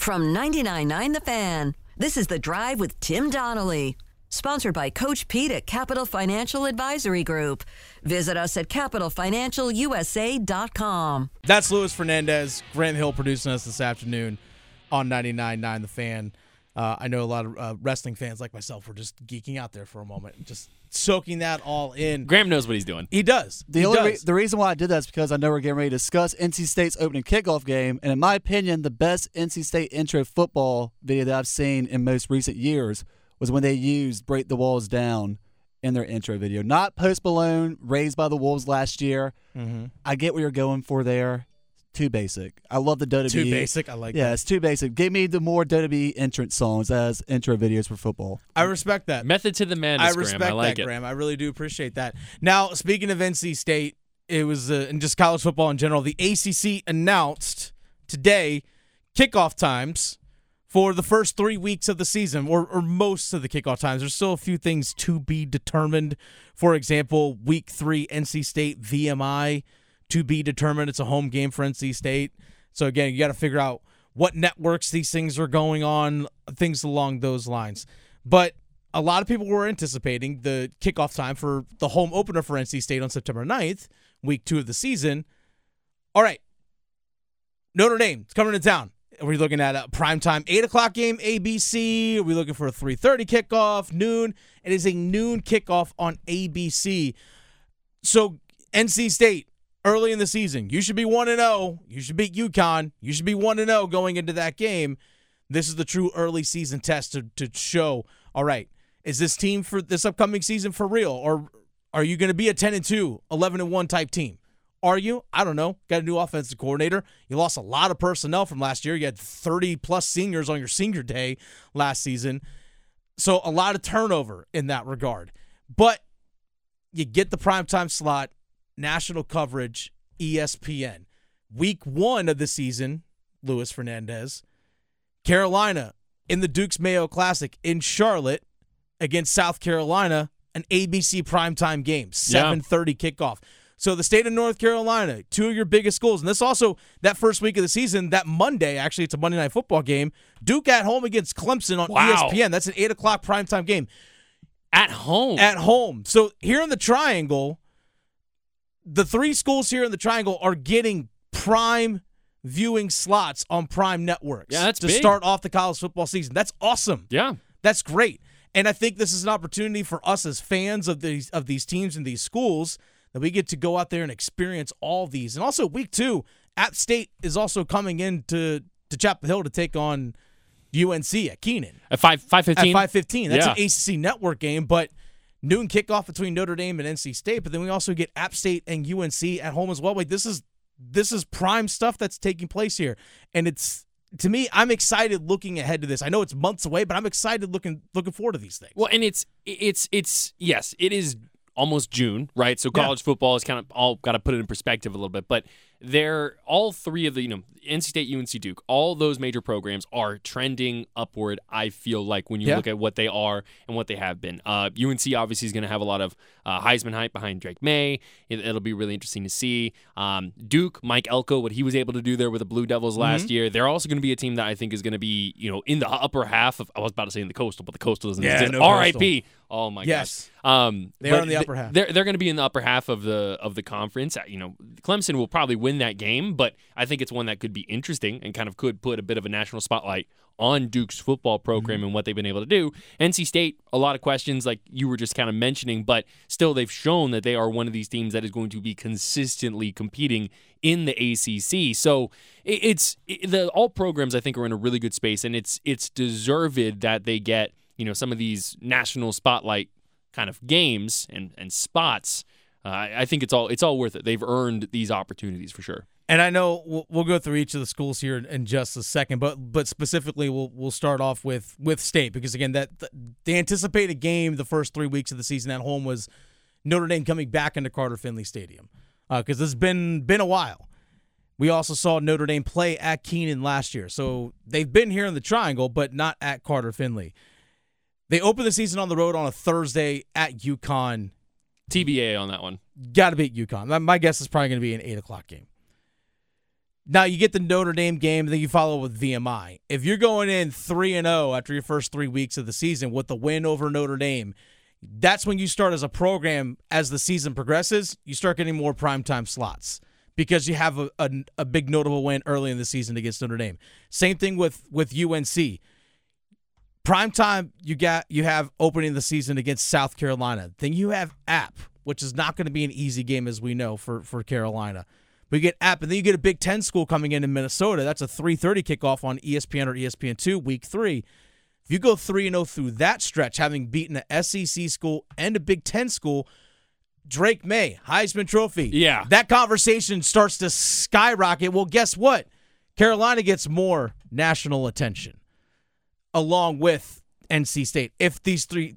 From 99.9 The Fan, this is The Drive with Tim Donnelly. Sponsored by Coach Pete at Capital Financial Advisory Group. Visit us at capitalfinancialusa.com. That's Luis Fernandez, Graham Hill producing us this afternoon on 99.9 The Fan. Uh, I know a lot of uh, wrestling fans like myself were just geeking out there for a moment, just soaking that all in. Graham knows what he's doing. He does. The he only re- the reason why I did that is because I know we're getting ready to discuss NC State's opening kickoff game, and in my opinion, the best NC State intro football video that I've seen in most recent years was when they used "Break the Walls Down" in their intro video. Not Post Malone, raised by the Wolves last year. Mm-hmm. I get what you're going for there. Too basic. I love the WWE. Too basic. I like Yeah, that. it's too basic. Give me the more WWE entrance songs as intro videos for football. I respect that. Method to the madness, I respect Graham. I like that, it. Graham. I really do appreciate that. Now, speaking of NC State, it was uh, and just college football in general. The ACC announced today kickoff times for the first three weeks of the season, or, or most of the kickoff times. There's still a few things to be determined. For example, week three, NC State VMI to be determined. It's a home game for NC State. So again, you got to figure out what networks these things are going on, things along those lines. But a lot of people were anticipating the kickoff time for the home opener for NC State on September 9th, week two of the season. All right. Notre Dame, it's coming to town. Are we looking at a primetime 8 o'clock game, ABC? Are we looking for a 3.30 kickoff, noon? It is a noon kickoff on ABC. So NC State, early in the season, you should be 1 0. You should beat UConn. You should be 1 0 going into that game. This is the true early season test to, to show, all right, is this team for this upcoming season for real? Or are you going to be a 10 and 2, 11 and 1 type team? Are you? I don't know. Got a new offensive coordinator. You lost a lot of personnel from last year. You had 30 plus seniors on your senior day last season. So a lot of turnover in that regard. But you get the primetime slot, national coverage, ESPN. Week one of the season, Luis Fernandez, Carolina in the Dukes Mayo Classic in Charlotte against South Carolina, an ABC primetime game, 7:30 kickoff. So the state of North Carolina, two of your biggest schools, and this also that first week of the season, that Monday, actually, it's a Monday night football game. Duke at home against Clemson on Wow. ESPN. That's an eight o'clock primetime game At home. at home. So here in the triangle, the three schools here in the triangle are getting prime viewing slots on prime networks Yeah, that's to big. start off the college football season. That's awesome. yeah. That's great. And I think this is an opportunity for us as fans of these of these teams and these schools that we get to go out there and experience all these. And also week 2, App State is also coming in to to Chapel Hill to take on UNC at Kenan At five five at 5:15. That's Yeah. an ACC network game, but noon kickoff between Notre Dame and NC State. But then we also get App State and UNC at home as well. Like this is this is prime stuff that's taking place here, and it's to me, I'm excited looking ahead to this. I know it's months away, but I'm excited looking looking forward to these things. Well, and it's it's it's yes, it is almost June, right? So Yeah. college football is kind of all got to put it in perspective a little bit, but they're all three of the you know NC State, UNC, Duke, all those major programs are trending upward. I feel like when you Yeah. look at what they are and what they have been. Uh, UNC obviously is going to have a lot of uh, Heisman hype behind Drake Maye. It, it'll be really interesting to see. Um, Duke, Mike Elko, what he was able to do there with the Blue Devils last Mm-hmm. year. They're also going to be a team that I think is going to be you know in the upper half of. I was about to say in the coastal, but the coastal doesn't Yeah, exist. no R.I.P. Oh my Yes. gosh. Um, they are in the upper half. They're they're going to be in the upper half of the of the conference. Uh, You know, Clemson will probably win that game, but I think it's one that could be interesting and kind of could put a bit of a national spotlight on Duke's football program Mm-hmm. and what they've been able to do. NC State, a lot of questions like you were just kind of mentioning, but still they've shown that they are one of these teams that is going to be consistently competing in the ACC. So it's it, the all programs I think are in a really good space, and it's it's deserved that they get you know some of these national spotlight kind of games and and spots. Uh, I think it's all it's all worth it. They've earned these opportunities for sure. And I know we'll, we'll go through each of the schools here in, just a second, but but specifically we'll we'll start off with with State because again that the anticipated game the first three weeks of the season at home was Notre Dame coming back into Carter Finley Stadium because it's been been a while. We also saw Notre Dame play at Kenan last year, so they've been here in the Triangle, but not at Carter Finley. They open the season on the road on a Thursday at UConn. TBA on that one. Got to beat UConn. My- guess is probably going to be an eight o'clock game. Now you get the Notre Dame game, then you follow with VMI. If you're going in three and zero after your first three weeks of the season with the win over Notre Dame, that's when you start as a program. As the season progresses, you start getting more primetime slots because you have a, a, a big notable win early in the season against Notre Dame. Same thing with with UNC. Prime time, you got you have opening the season against South Carolina. Then you have App, which is not going to be an easy game as we know for for Carolina. But you get App, and then you get a Big Ten school coming in in Minnesota. That's a 3:30 kickoff on ESPN or ESPN two, week three. If you go three and zero through that stretch, having beaten a SEC school and a Big Ten school, Drake Maye Heisman Trophy. Yeah. that conversation starts to skyrocket. Well, guess what? Carolina gets more national attention along with NC State if these three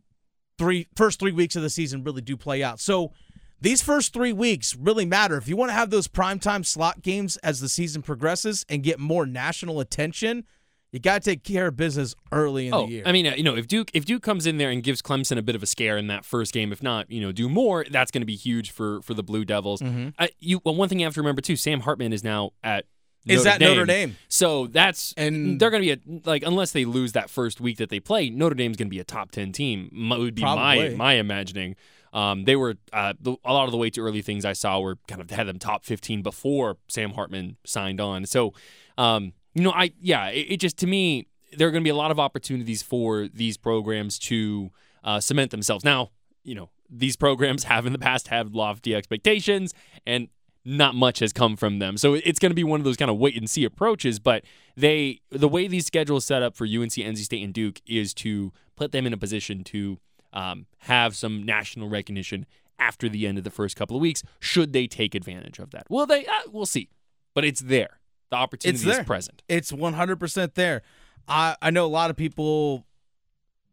three first three weeks of the season really do play out. So these first three weeks really matter. If you want to have those primetime slot games as the season progresses and get more national attention, you got to take care of business early in Oh, the year. I mean, uh, you know, if Duke if Duke comes in there and gives Clemson a bit of a scare in that first game, if not, you know, do more, that's going to be huge for for the Blue Devils. Mm-hmm. You well, one thing you have to remember too, Sam Hartman is now at Is Notre at Notre Dame. So that's And- they're going to be a, like unless they lose that first week that they play, Notre Dame's going to be a top ten team. m- Would be my Probably. my imagining. Um, they were uh, the, a lot of the way too early things I saw were kind of had them top fifteen before Sam Hartman signed on. So, um, you know, I yeah, it, it just to me there are going to be a lot of opportunities for these programs to uh, cement themselves. Now, you know, these programs have in the past had lofty expectations and not much has come from them. So it's going to be one of those kind of wait and see approaches, but they the way these schedules set up for UNC, NC State and Duke is to put them in a position to um, have some national recognition after the end of the first couple of weeks should they take advantage of that. Will they? Uh, we'll see. But it's there. The opportunity is present. It's 100% there. I, I know a lot of people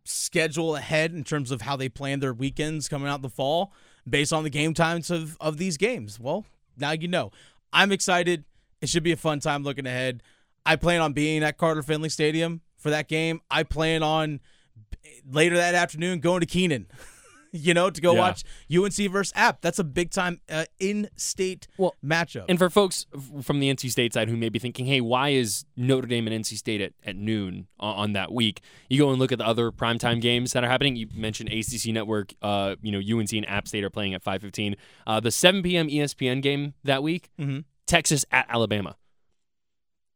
schedule ahead in terms of how they plan their weekends coming out in the fall based on the game times of, of these games. Well, now you know. I'm excited. It should be a fun time looking ahead. I plan on being at Carter Finley Stadium for that game. I plan on later that afternoon going to Kenan. You know, to go Yeah. watch UNC versus App. That's a big time uh, in-state Well, matchup. And for folks from the NC State side who may be thinking, hey, why is Notre Dame and NC State at, at noon on, on that week? You go and look at the other primetime games that are happening. You mentioned ACC Network, uh, you know, UNC and App State are playing at 5.15. Uh, the 7 p.m. ESPN game that week, Mhm. Texas at Alabama.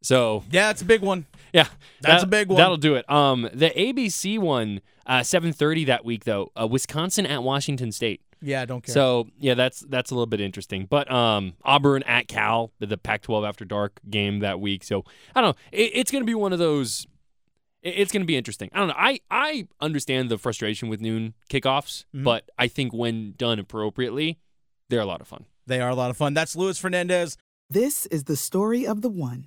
So, yeah, it's a big one. yeah. That's that- a big one. That'll do it. Um, The ABC one, uh, 7.30 that week, though, uh, Wisconsin at Washington State. Yeah, I don't care. So yeah, that's that's a little bit interesting. But um, Auburn at Cal, the, the Pac-12 after dark game that week. So I don't know. It, it's going to be one of those. it- It's going to be interesting. I don't know. I I understand the frustration with noon kickoffs, Mhm. but I think when done appropriately, they're a lot of fun. They are a lot of fun. That's Luis Fernandez. This is the story of the one.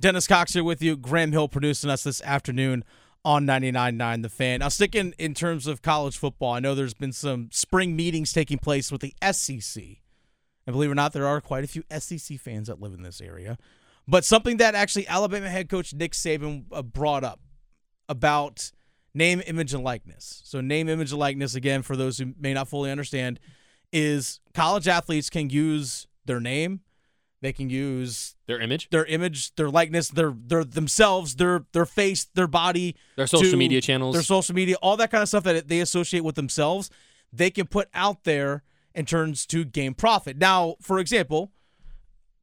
Dennis Cox here with you. Graham Hill producing us this afternoon on 99.9 The Fan. Now, sticking in terms of college football, I know there's been some spring meetings taking place with the SEC. And believe it or not, there are quite a few SEC fans that live in this area. But something that actually Alabama head coach Nick Saban uh, brought up about name, image, and likeness. So, name, image, and likeness, again, for those who may not fully understand, is college athletes can use their name, they can use Their image, their image, their likeness, their their themselves, their their face, their body, their social to media channels. their social media, all that kind of stuff that they associate with themselves, they can put out there and turns to gain profit. Now, for example,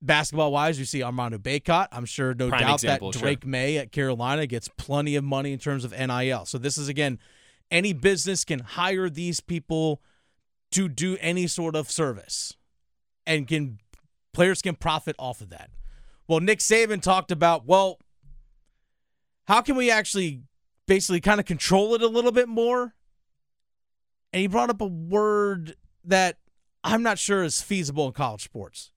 basketball wise, you see Armando Bacot. I'm sure, no Prime doubt, example, that sure. Drake Maye at Carolina gets plenty of money in terms of NIL. So this is again, any business can hire these people to do any sort of service, and can players can profit off of that. Well, Nick Saban talked about well, how can we actually basically kind of control it a little bit more? And he brought up a word that I'm not sure is feasible in college sports.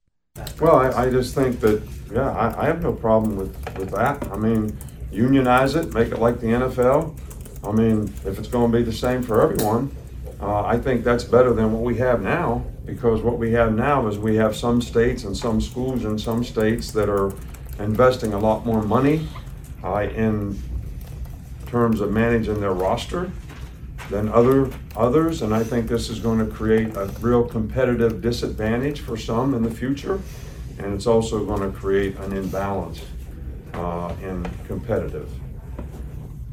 Well, I, I just think that, yeah, I, I have no problem with, with that. I mean, unionize it, make it like the NFL. I mean, if it's going to be the same for everyone, uh, I think that's better than what we have now because what we have now is we have some states and some schools in some states that are investing a lot more money uh, in terms of managing their roster than other others, and I think this is going to create a real competitive disadvantage for some in the future, and it's also going to create an imbalance uh, in competitive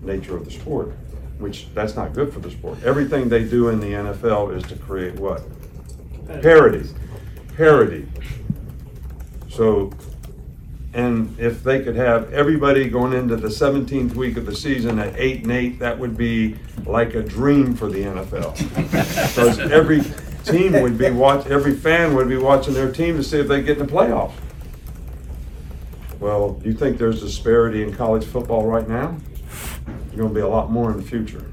nature of the sport, which that's not good for the sport. Everything they do in the NFL is to create what? Parity. Parity. So and if they could have everybody going into the 17th week of the season at eight and eight, that would be like a dream for the NFL. because every team would be watch, every fan would be watching their team to see if they get in the playoffs. Well, you think there's disparity in college football right now? There's going to be a lot more in the future.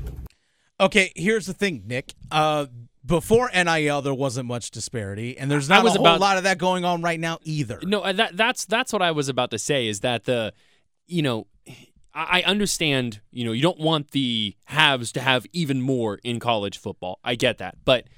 Okay, here's the thing, Nick. Uh, before NIL, there wasn't much disparity, and there's not was a whole about- lot of that going on right now either. No, uh, that that's that's what I was about to say. Is that the, you know, I I understand. You know, you don't want the haves to have even more in college football. I get that, but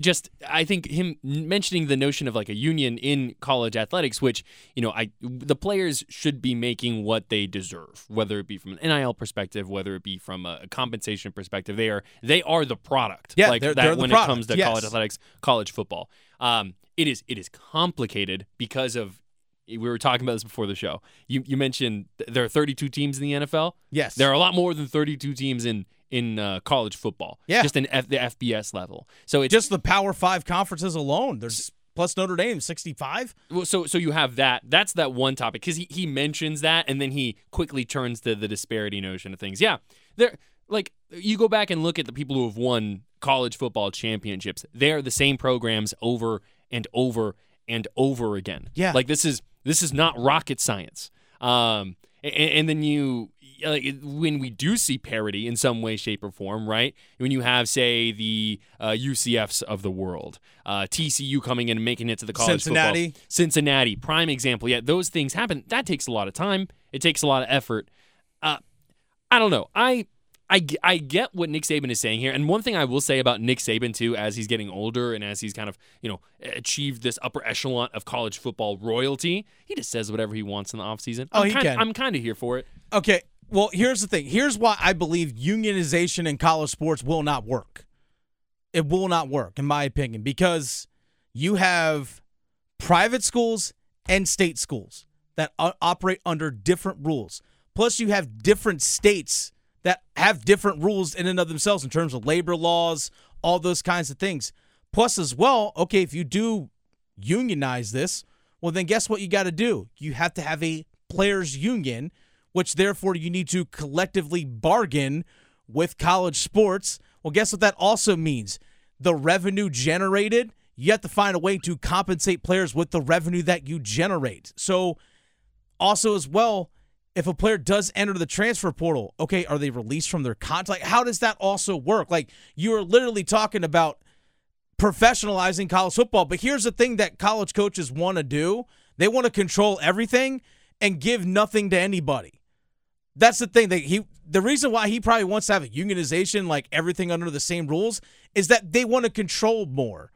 just I think him mentioning the notion of like a union in college athletics, which you know, I the players should be making what they deserve, whether it be from an NIL perspective, whether it be from a compensation perspective. They are they are the product. Yeah, like they're- that they're the when product, it comes to yes. college athletics, college football. Um, it is it is complicated because of we were talking about this before the show. You you mentioned there are 32 teams in the NFL. Yes. there are a lot more than 32 teams in in uh, college football. Yeah. just in F- the FBS level. So it's Just the Power Five conferences alone. There's plus Notre Dame, 65. Well, so so you have that. That's that one topic because he, he mentions that and then he quickly turns to the disparity notion of things. Yeah, there like you go back and look at the people who have won college football championships. They are the same programs over and over and over again. Yeah. like this is this is not rocket science. Um, and, and then you like when we do see parity in some way, shape, or form, right? When you have, say, the uh, UCFs of the world, uh, TCU coming in and making it to the college Cincinnati. football. Cincinnati, prime example. Yeah, those things happen. That takes a lot of time. It takes a lot of effort. Uh, I don't know. I. I, I get what Nick Saban is saying here. And one thing I will say about Nick Saban, too, as he's getting older and as he's kind of, you know, achieved this upper echelon of college football royalty, he just says whatever he wants in the offseason. Oh, I'm he kind, can. I'm kind of here for it. Okay, well, here's the thing. Here's why I believe unionization in college sports will not work. It will not work, in my opinion, because you have private schools and state schools that operate under different rules. Plus, you have different states that have different rules in and of themselves in terms of labor laws, all those kinds of things. Plus, as well, okay, if you do unionize this, well, then guess what you got to do? You have to have a players' union, which therefore you need to collectively bargain with college sports. Well, guess what that also means? The revenue generated, you have to find a way to compensate players with the revenue that you generate. So, also as well, if a player does enter the transfer portal, okay, are they released from their contract? How does that also work? Like, you are literally talking about professionalizing college football. But here's the thing that college coaches want to do they want to control everything and give nothing to anybody. That's the thing that he the reason why he probably wants to have a unionization like everything under the same rules is that they want to control more.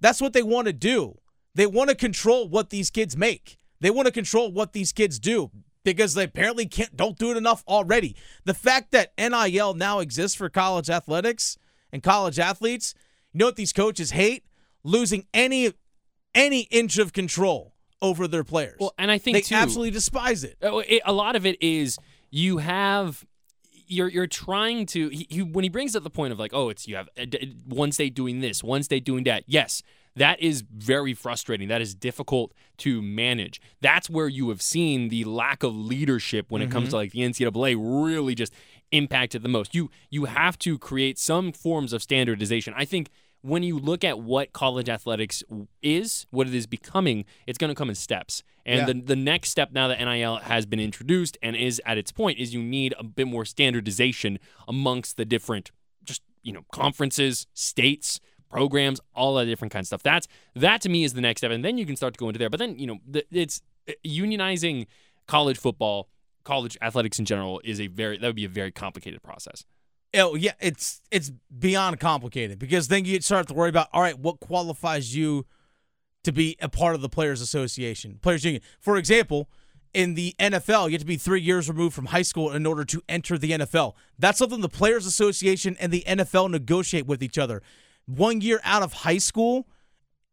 That's what they want to do. They want to control what these kids make. They want to control what these kids do because they apparently can't don't do it enough already. The fact that NIL now exists for college athletics and college athletes, you know what these coaches hate? Losing any any inch of control over their players. Well, and I think they too, absolutely despise it. Oh, it- a lot of it is you have you're you're trying to he, he, when he brings up the point of like oh it's you have a d- uh, one state doing this one state doing that yes that is very frustrating. That is difficult to manage. That's where you have seen the lack of leadership when it comes to mm-hmm. like the NCAA really just impacted the most. You you have to create some forms of standardization. I think when you look at what college athletics is, what it is becoming, it's going to come in steps. And Yeah. the, the next step now that NIL has been introduced and is at its point is you need a bit more standardization amongst the different, just, you know, conferences, states, programs, all that different kind of stuff. That's that to me is the next step, and then you can start to go into there. But then you know, the, it's uh, unionizing college football, college athletics in general is a very that would be a very complicated process. Oh yeah, it's it's beyond complicated because then you start to worry about all right, what qualifies you to be a part of the players association, players union. For example, in the NFL, you have to be three years removed from high school in order to enter the NFL. That's something the players association and the NFL negotiate with each other. One year out of high school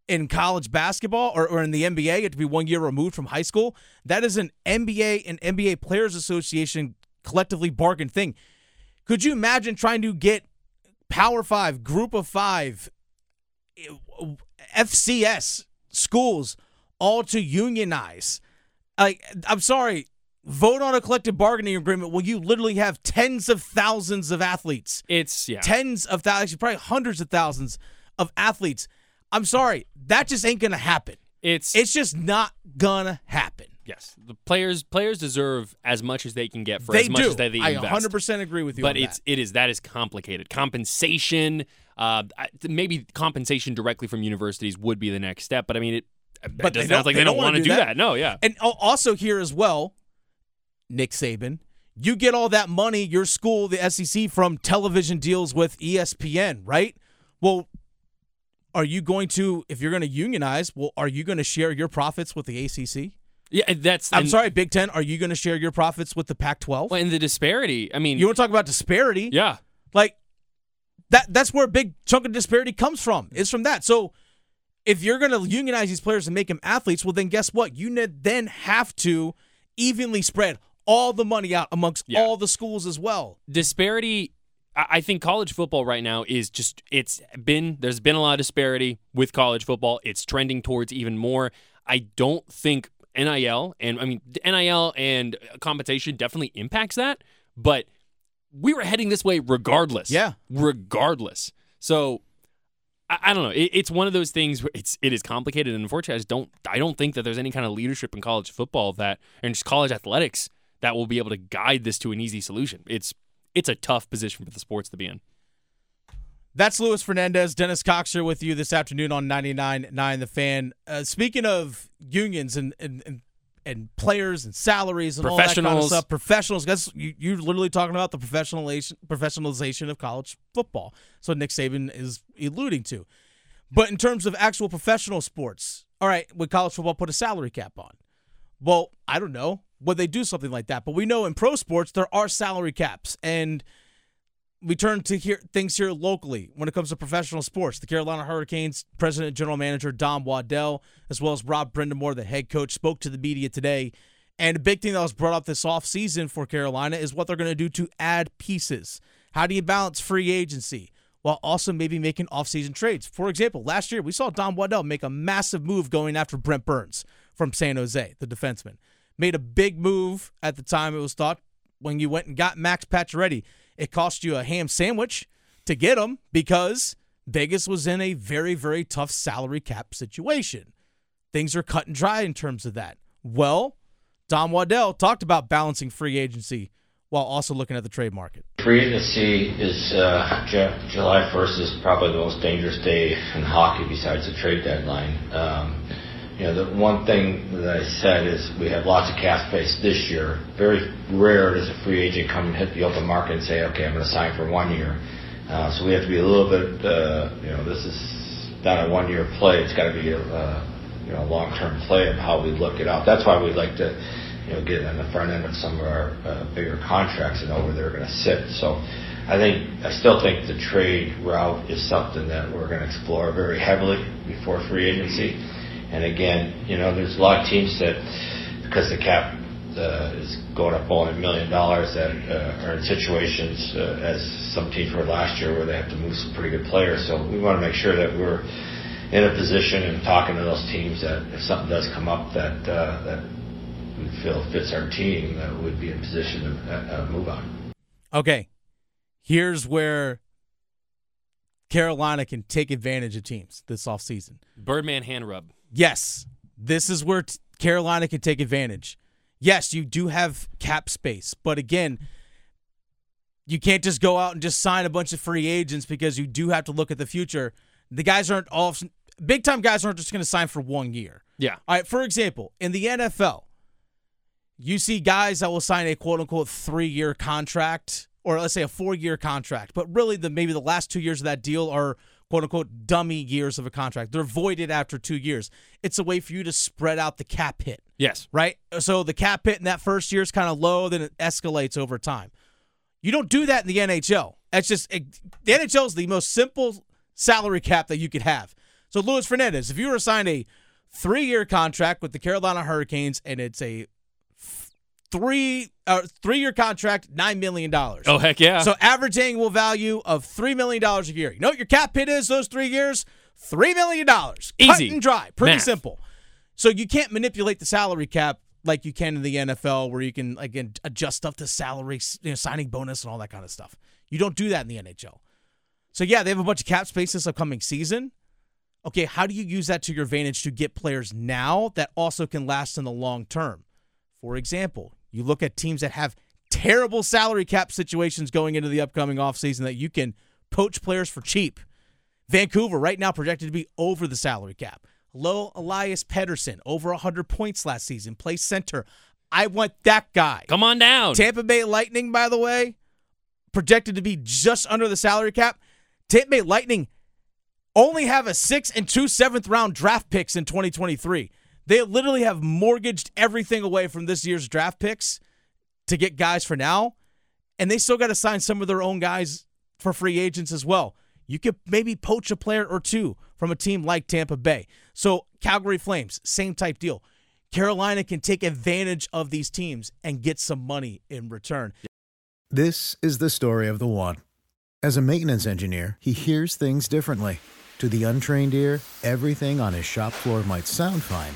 in college basketball or, or in the NBA, you have to be one year removed from high school. That is an NBA and NBA Players Association collectively bargained thing. Could you imagine trying to get Power Five, Group of Five, eh, FCS schools all to unionize? Like, I'm sorry, vote on a collective bargaining agreement Will you literally have tens of thousands of athletes. It's yeah, tens of thousands, probably hundreds of thousands of athletes. I'm sorry, that just ain't gonna happen. It's it's just not gonna happen. Yes, the players players deserve as much as they can get for they as much do. as they, they I invest. 100% agree with you. but on it's that. it is that is complicated. Compensation, uh, maybe compensation directly from universities would be the next step. But I mean, it. But it sounds like they they don't don't wanna do do that. that. No, yeah. And also here as well, Nick Saban, you get all that money, your school, the SEC, from television deals with ESPN, right? Well, are you going to, if you're going to unionize, well, are you going to share your profits with the ACC? Yeah, that's. I'm and, sorry, Big Ten, are you going to share your profits with the Pac 12? Well, and the disparity. I mean, You want to talk about disparity? yeah, Like that that's where a big chunk of disparity comes from. Is from that. So if you're going to unionize these players and make them athletes, well then guess what? You then have to evenly spread all the money out amongst Yeah. all the schools as well. disparity. I think college football right now is just it's been there's been a lot of disparity with college football. It's trending towards even more. I don't think NIL and I mean NIL and compensation definitely impacts that, but we were heading this way regardless. Yeah. regardless. So I, I don't know. It, it's one of those things. Where it's it is complicated, and unfortunately, I just don't. I don't think that there's any kind of leadership in college football that and just college athletics that will be able to guide this to an easy solution. It's it's a tough position for the sports to be in. That's Luis Fernandez, Dennis Cox here with you this afternoon on 99.9 The Fan. Uh, speaking of unions and, and, and, and players and salaries and all that kind of stuff, professionals, guys, you, you're literally talking about the professionalization, professionalization of college football. So Nick Saban is alluding to. But in terms of actual professional sports, all right, would college football put a salary cap on? Well, I don't know. Would they do something like that? But we know in pro sports there are salary caps, and we turn to here things here locally when it comes to professional sports. The Carolina Hurricanes president general manager Don Waddell, as well as Rod Brind'Amour, the head coach, spoke to the media today. And a big thing that was brought up this offseason for Carolina is what they're going to do to add pieces. How do you balance free agency while also maybe making offseason trades? For example, last year we saw Don Waddell make a massive move going after Brent Burns from San Jose, the defenseman. Made a big move at the time it was thought when you went and got Max Pacioretty. It cost you a ham sandwich to get him because Vegas was in a very, very tough salary cap situation. Things are cut and dry in terms of that. Well, Don Waddell talked about balancing free agency while also looking at the trade market. Free agency is uh, Ju- July 1st is probably the most dangerous day in hockey besides the trade deadline. Um, you know, the one thing that I said is we have lots of cap space this year. Very rare does a free agent come and hit the open market and say, okay, I'm going to sign for one year. Uh, so we have to be a little bit, uh, you know, this is not a one-year play. It's got to be a, uh, you know, long-term play of how we look it out. That's why we like to, you know, get on the front end of some of our uh, bigger contracts and know where they're going to sit. So I think, I still think the trade route is something that we're going to explore very heavily before free agency. And again, you know, there's a lot of teams that, because the cap uh, is going up only a million dollars, that uh, are in situations uh, as some teams were last year where they have to move some pretty good players. So we want to make sure that we're in a position and talking to those teams that if something does come up that uh, that we feel fits our team, that we'd be in a position to uh, uh, move on. Okay, here's where Carolina can take advantage of teams this offseason. Birdman hand rub. Yes, this is where t- Carolina can take advantage. Yes, you do have cap space, but again, you can't just go out and just sign a bunch of free agents because you do have to look at the future. The guys aren't all big time guys aren't just going to sign for one year. Yeah. All right, for example, in the NFL, you see guys that will sign a quote unquote three year contract or let's say a four year contract, but really the maybe the last two years of that deal are quote unquote dummy years of a contract. They're voided after two years. It's a way for you to spread out the cap hit. Yes. Right? So the cap hit in that first year is kind of low, then it escalates over time. You don't do that in the NHL. That's just it, the NHL is the most simple salary cap that you could have. So Luis Fernandez, if you were assigned a three-year contract with the Carolina Hurricanes and it's a three uh, three-year contract, nine million dollars. Oh heck yeah! So average annual value of three million dollars a year. You know what your cap hit is those three years? Three million dollars. Easy. Cut and dry. Pretty Math. simple. So you can't manipulate the salary cap like you can in the NFL, where you can again adjust stuff to salary, you know, signing bonus, and all that kind of stuff. You don't do that in the NHL. So yeah, they have a bunch of cap space this upcoming season. Okay, how do you use that to your advantage to get players now that also can last in the long term? For example, you look at teams that have terrible salary cap situations going into the upcoming offseason that you can poach players for cheap. Vancouver, right now, projected to be over the salary cap. Low Elias Pettersson, over 100 points last season, plays center. I want that guy. Come on down. Tampa Bay Lightning, by the way, projected to be just under the salary cap. Tampa Bay Lightning only have a six and two seventh round draft picks in 2023. They literally have mortgaged everything away from this year's draft picks to get guys for now, and they still got to sign some of their own guys for free agents as well. You could maybe poach a player or two from a team like Tampa Bay. So, Calgary Flames, same type deal. Carolina can take advantage of these teams and get some money in return. This is the story of the one. As a maintenance engineer, he hears things differently. To the untrained ear, everything on his shop floor might sound fine,